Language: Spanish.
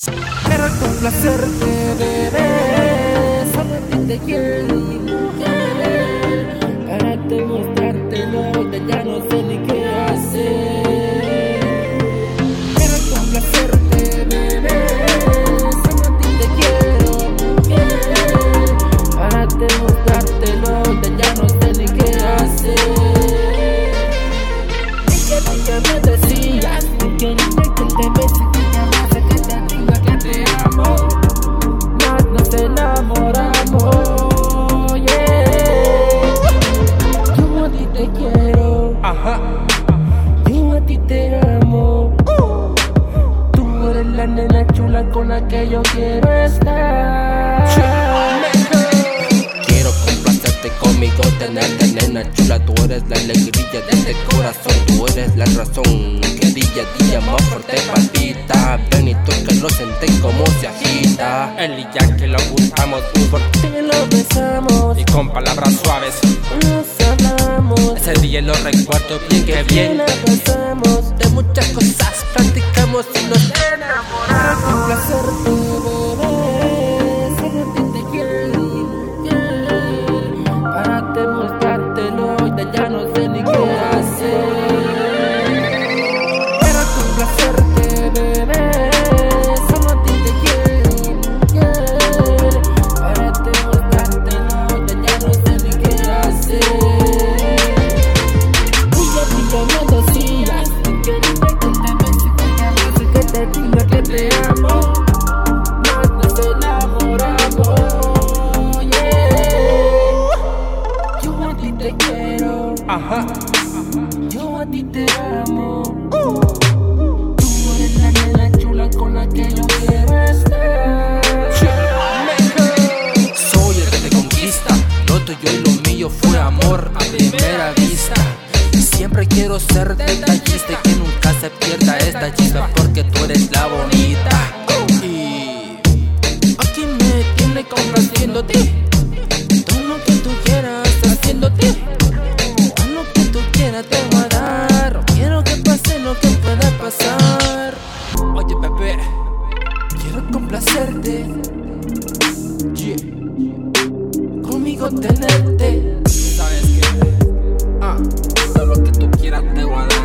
Quiero complacerte, bebé. Ti te quiero, mujer. Para demostrarte lo que ya no sé ni qué chula con la que yo quiero estar. Quiero complacerte conmigo, tenerte nena chula. Tú eres la alegría de este corazón. Tú eres la razón que día a día más fuerte palpita. Ven y tócalo, senté como se agita. El y ya que lo buscamos, por Te lo besamos, y con palabras suaves. Día lo recuerdo bien. Que bien. De muchas cosas platicamos y nos Para Yo a ti te amo. Tú eres la chula con la que yo quiero estar. Soy el que te conquista. Lo tuyo y lo mío fue amor a primera vista. Siempre quiero ser detallista y que nunca se pierda esta chispa porque tú eres la bonita. Uh. Y aquí me tiene complaciéndote. Yeah. Conmigo tenerte. Sabes que, ah, todo lo que tú quieras te voy.